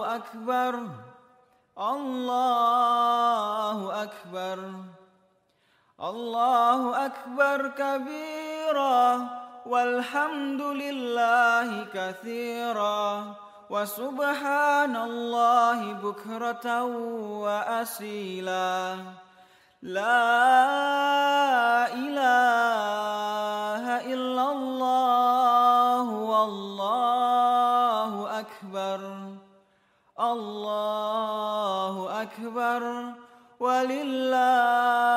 أكبر. الله أكبر. الله أكبر كبيرا. والحمد لله كثيرا. وسبحان الله بكرة وأسيلا لا إله إلا الله. والله أكبر. الله أكبر ولله